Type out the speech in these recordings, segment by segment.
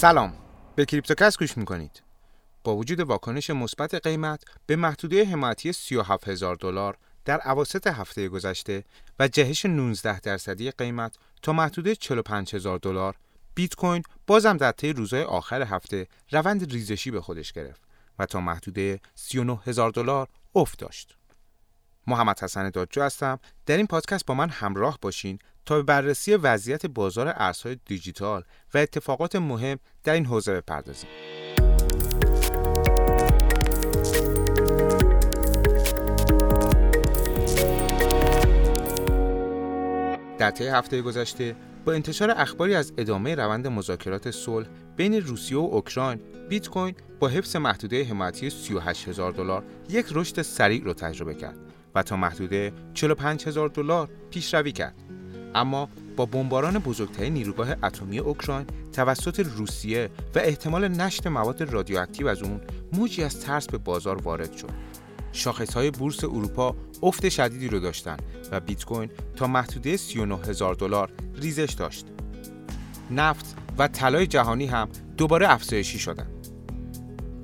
سلام به کریپتوکس گوش می‌کنید با وجود واکنش مثبت قیمت به محدوده حمایتی 37 هزار دلار در اواسط هفته گذشته و جهش 19 درصدی قیمت تا محدوده 45 هزار دلار بیت کوین بازم در طی روزهای آخر هفته روند ریزشی به خودش گرفت و تا محدوده 39 هزار دلار افت داشت. محمد حسن دادجو هستم. در این پادکست با من همراه باشین تا به بررسی وضعیت بازار ارزهای دیجیتال و اتفاقات مهم در این حوزه بپردازیم. در طی هفته گذشته با انتشار اخباری از ادامه روند مذاکرات صلح بین روسیه و اوکراین بیت کوین با حفظ محدوده حمایتی 38 هزار دلار یک رشد سریع رو تجربه کرد و تا محدوده 45 هزار دلار پیشروی کرد اما با بمباران بزرگترین نیروگاه اتمی اوکراین توسط روسیه و احتمال نشت مواد رادیواکتیو از اون موجی از ترس به بازار وارد شد شاخص های بورس اروپا افت شدیدی رو داشتن و بیت کوین تا محدوده 39 هزار دلار ریزش داشت. نفت و طلای جهانی هم دوباره افزایشی شدند.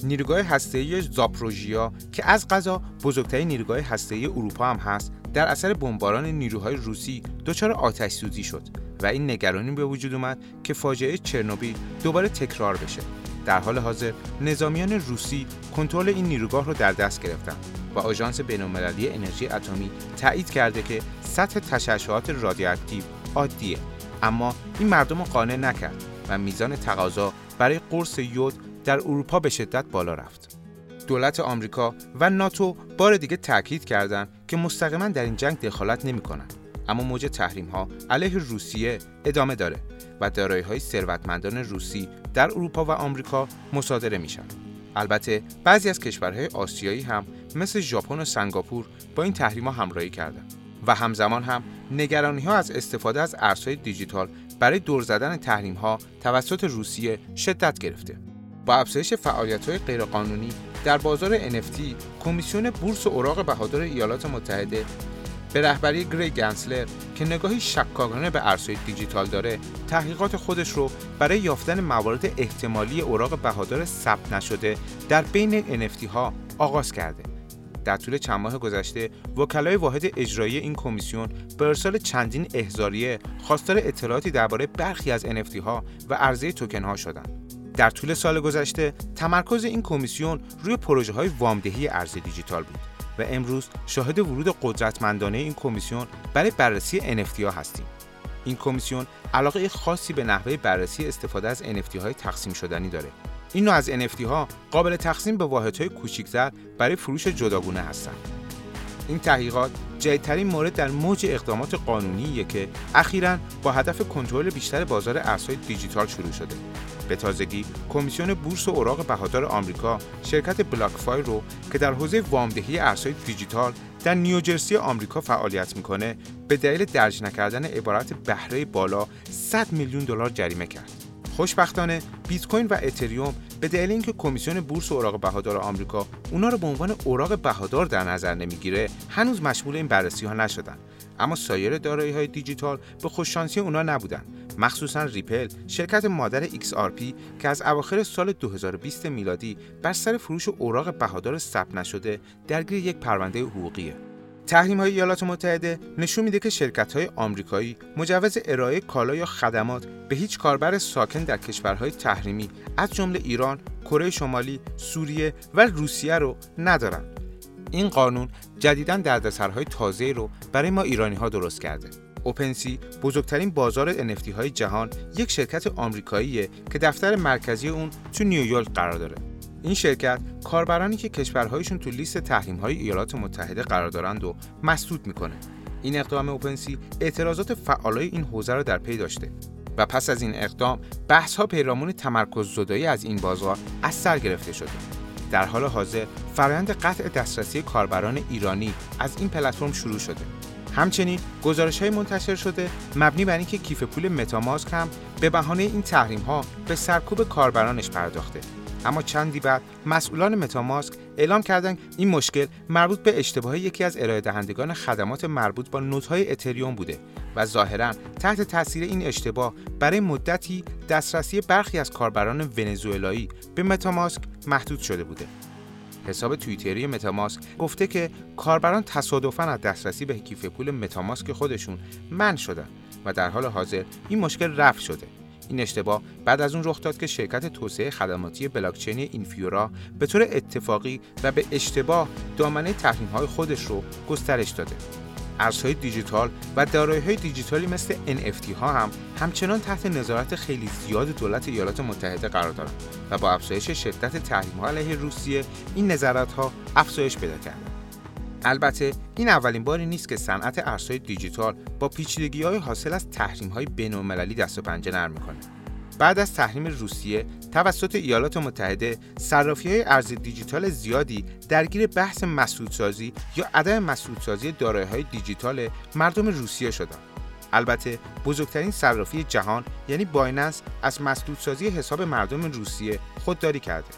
نیروگاه هسته‌ای زاپروژیا که از قضا بزرگترین نیروگاه هسته‌ای اروپا هم هست در اثر بمباران نیروهای روسی دچار آتش سوزی شد و این نگرانی به وجود اومد که فاجعه چرنوبیل دوباره تکرار بشه در حال حاضر نظامیان روسی کنترل این نیروگاه رو در دست گرفتند و آژانس بین‌المللی انرژی اتمی تایید کرده که سطح تشعشعات رادیواکتیو عادیه اما این مردم قانع نکرد و میزان تقاضا برای قرص یود در اروپا به شدت بالا رفت. دولت آمریکا و ناتو بار دیگه تاکید کردند که مستقیما در این جنگ دخالت نمی‌کنند. اما موج تحریم ها علیه روسیه ادامه داره و دارایی های ثروتمندان روسی در اروپا و آمریکا مصادره میشن. البته بعضی از کشورهای آسیایی هم مثل ژاپن و سنگاپور با این تحریم ها همراهی کردند و همزمان هم نگرانی ها از استفاده از ارزهای دیجیتال برای دور زدن تحریم ها توسط روسیه شدت گرفته. با افزایش فعالیت های غیرقانونی در بازار NFT، کمیسیون بورس اوراق بهادار ایالات متحده. به رهبری گری گنسلر که نگاهی شکاکانه به ارزهای دیجیتال داره تحقیقات خودش رو برای یافتن موارد احتمالی اوراق بهادار ثبت نشده در بین NFT ها آغاز کرده. در طول چند ماه گذشته وکلای واحد اجرایی این کمیسیون به ارسال چندین احزاریه خواستار اطلاعاتی درباره برخی از NFT ها و عرضه توکن ها شدند. در طول سال گذشته تمرکز این کمیسیون روی پروژه های وامدهی ارز دیجیتال بود و امروز شاهد ورود قدرتمندانه این کمیسیون برای بررسی NFT ها هستیم. این کمیسیون علاقه خاصی به نحوه بررسی استفاده از NFT های تقسیم شدنی داره. این نوع از NFT ها قابل تقسیم به واحدهای کوچکتر برای فروش جداگونه هستند. این تحقیقات جدیدترین مورد در موج اقدامات قانونیه که اخیرا با هدف کنترل بیشتر بازار ارزهای دیجیتال شروع شده به تازگی کمیسیون بورس و اوراق بهادار آمریکا شرکت بلاکفای رو که در حوزه وامدهی ارزهای دیجیتال در نیوجرسی آمریکا فعالیت می‌کنه به دلیل درج نکردن عبارت بهره بالا 100 میلیون دلار جریمه کرد. خوشبختانه بیت کوین و اتریوم به دلیل اینکه کمیسیون بورس اوراق بهادار آمریکا اونا رو به عنوان اوراق بهادار در نظر نمی‌گیره هنوز مشمول این بررسی ها نشدن اما سایر دارایی های دیجیتال به خوششانسی اونا نبودن مخصوصا ریپل شرکت مادر XRP که از اواخر سال 2020 میلادی بر سر فروش اوراق بهادار ثبت نشده درگیر یک پرونده حقوقیه تحریم های ایالات متحده نشون میده که شرکت های آمریکایی مجوز ارائه کالا یا خدمات به هیچ کاربر ساکن در کشورهای تحریمی از جمله ایران، کره شمالی، سوریه و روسیه رو ندارن. این قانون جدیدا دردسرهای تازه رو برای ما ایرانی ها درست کرده. اوپنسی بزرگترین بازار NFT های جهان یک شرکت آمریکاییه که دفتر مرکزی اون تو نیویورک قرار داره. این شرکت کاربرانی که کشورهایشون تو لیست تحریم های ایالات متحده قرار دارند و مسدود می‌کنه. این اقدام اوپنسی اعتراضات فعالای این حوزه را در پی داشته و پس از این اقدام بحث ها پیرامون تمرکز زدایی از این بازار از سر گرفته شده. در حال حاضر فرآیند قطع دسترسی کاربران ایرانی از این پلتفرم شروع شده. همچنین گزارش های منتشر شده مبنی بر اینکه کیف پول متاماسک هم به بهانه این تحریم ها به سرکوب کاربرانش پرداخته. اما چندی بعد مسئولان متاماسک اعلام کردند این مشکل مربوط به اشتباه یکی از ارائه دهندگان خدمات مربوط با نودهای اتریوم بوده و ظاهرا تحت تاثیر این اشتباه برای مدتی دسترسی برخی از کاربران ونزوئلایی به متاماسک محدود شده بوده. حساب توییتری متاماسک گفته که کاربران تصادفاً از دسترسی به کیف پول متاماسک خودشون من شدن و در حال حاضر این مشکل رفع شده. این اشتباه بعد از اون رخ داد که شرکت توسعه خدماتی بلاکچین اینفیورا به طور اتفاقی و به اشتباه دامنه تحریم های خودش رو گسترش داده. ارزهای دیجیتال و های دیجیتالی مثل NFT ها هم همچنان تحت نظارت خیلی زیاد دولت ایالات متحده قرار دارند و با افزایش شدت تحریم ها علیه روسیه این نظارت ها افزایش پیدا کرده. البته این اولین باری نیست که صنعت ارزهای دیجیتال با پیچیدگی های حاصل از تحریم های بین‌المللی دست و پنجه نرم می‌کنه. بعد از تحریم روسیه توسط ایالات متحده صرافی های ارز دیجیتال زیادی درگیر بحث مسدودسازی یا عدم مسدودسازی دارایی های دیجیتال مردم روسیه شدند. البته بزرگترین صرافی جهان یعنی بایننس از مسدودسازی حساب مردم روسیه خودداری کرده.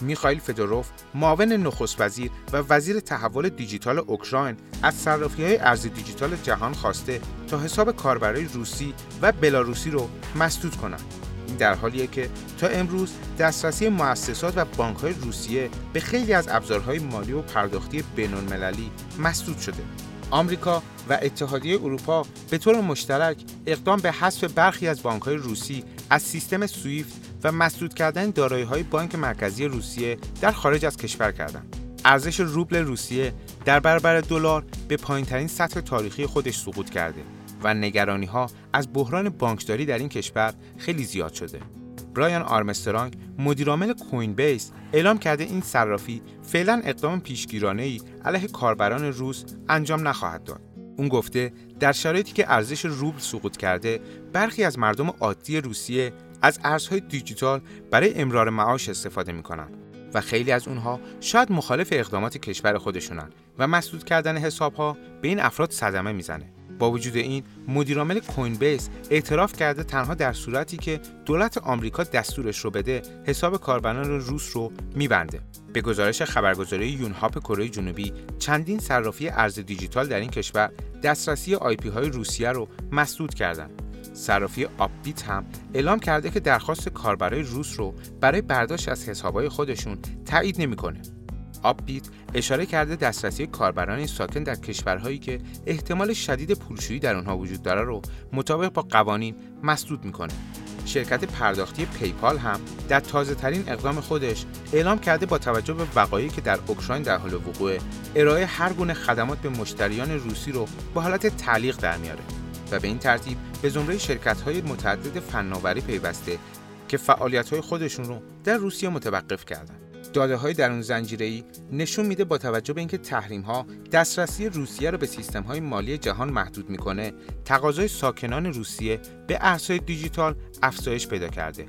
میخائیل فدوروف معاون نخست وزیر و وزیر تحول دیجیتال اوکراین از صرافی های ارز دیجیتال جهان خواسته تا حساب کاربرای روسی و بلاروسی رو مسدود کنند. این در حالیه که تا امروز دسترسی مؤسسات و بانک های روسیه به خیلی از ابزارهای مالی و پرداختی بین‌المللی مسدود شده. آمریکا و اتحادیه اروپا به طور مشترک اقدام به حذف برخی از بانک های روسی از سیستم سویفت و مسدود کردن دارایی های بانک مرکزی روسیه در خارج از کشور کردند. ارزش روبل روسیه در برابر دلار به پایینترین سطح تاریخی خودش سقوط کرده و نگرانی ها از بحران بانکداری در این کشور خیلی زیاد شده. برایان آرمسترانگ مدیرعامل کوین بیس اعلام کرده این صرافی فعلا اقدام پیشگیرانه ای علیه کاربران روس انجام نخواهد داد. اون گفته در شرایطی که ارزش روبل سقوط کرده برخی از مردم عادی روسیه از ارزهای دیجیتال برای امرار معاش استفاده می‌کنن و خیلی از اونها شاید مخالف اقدامات کشور خودشونن و مسدود کردن حسابها به این افراد صدمه می‌زنه با وجود این مدیرعامل کوین بیس اعتراف کرده تنها در صورتی که دولت آمریکا دستورش رو بده حساب کاربران روس رو میبنده به گزارش خبرگزاری یونهاپ کره جنوبی چندین صرافی ارز دیجیتال در این کشور دسترسی آی پی های روسیه رو مسدود کردند صرافی آپبیت هم اعلام کرده که درخواست کاربرای روس رو برای برداشت از حسابهای خودشون تایید نمی‌کنه. آپبیت اشاره کرده دسترسی کاربران ساکن در کشورهایی که احتمال شدید پولشویی در آنها وجود داره رو مطابق با قوانین مسدود می‌کنه. شرکت پرداختی پیپال هم در تازه ترین اقدام خودش اعلام کرده با توجه به وقایعی که در اوکراین در حال وقوع ارائه هر گونه خدمات به مشتریان روسی رو با حالت تعلیق در میاره و به این ترتیب به زمره های متعدد فناوری پیوسته که های خودشون رو در روسیه متوقف کردن. داده های در اون زنجیره نشون میده با توجه به اینکه تحریم ها دسترسی روسیه رو به سیستم های مالی جهان محدود می‌کنه تقاضای ساکنان روسیه به ارزهای دیجیتال افزایش پیدا کرده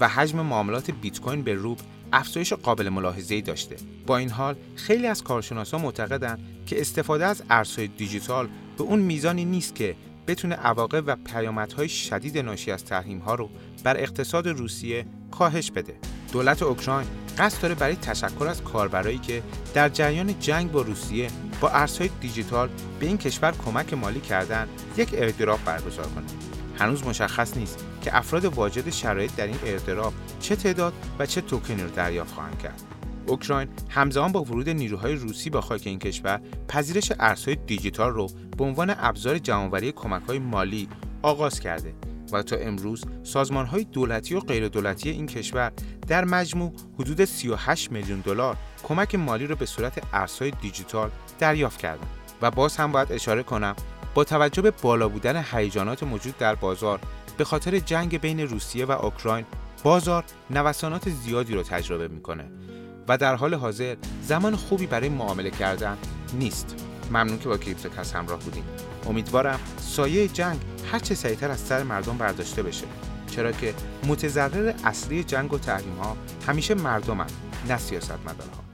و حجم معاملات بیت کوین به روب افزایش قابل ملاحظه‌ای داشته با این حال خیلی از کارشناسان معتقدند که استفاده از ارزهای دیجیتال به اون میزانی نیست که بتونه عواقب و پیامدهای شدید ناشی از تحریم ها رو بر اقتصاد روسیه کاهش بده. دولت اوکراین قصد داره برای تشکر از کاربرایی که در جریان جنگ با روسیه با ارزهای دیجیتال به این کشور کمک مالی کردن یک airdrop برگزار کنه. هنوز مشخص نیست که افراد واجد شرایط در این airdrop چه تعداد و چه توکنی رو دریافت خواهند کرد. اوکراین همزمان با ورود نیروهای روسی به خاک این کشور پذیرش ارزهای دیجیتال رو به عنوان ابزار جمعآوری کمک‌های مالی آغاز کرده و تا امروز سازمان‌های دولتی و غیر دولتی این کشور در مجموع حدود 38 میلیون دلار کمک مالی را به صورت ارزهای دیجیتال دریافت کردند و باز هم باید اشاره کنم با توجه به بالا بودن هیجانات موجود در بازار به خاطر جنگ بین روسیه و اوکراین بازار نوسانات زیادی را تجربه می‌کنه و در حال حاضر زمان خوبی برای معامله کردن نیست. ممنون که با کریپتوکس همراه بودیم امیدوارم سایه جنگ هر چه سریعتر از سر مردم برداشته بشه. چرا که متضرر اصلی جنگ و تحریم ها همیشه مردمن نه سیاستمدارها.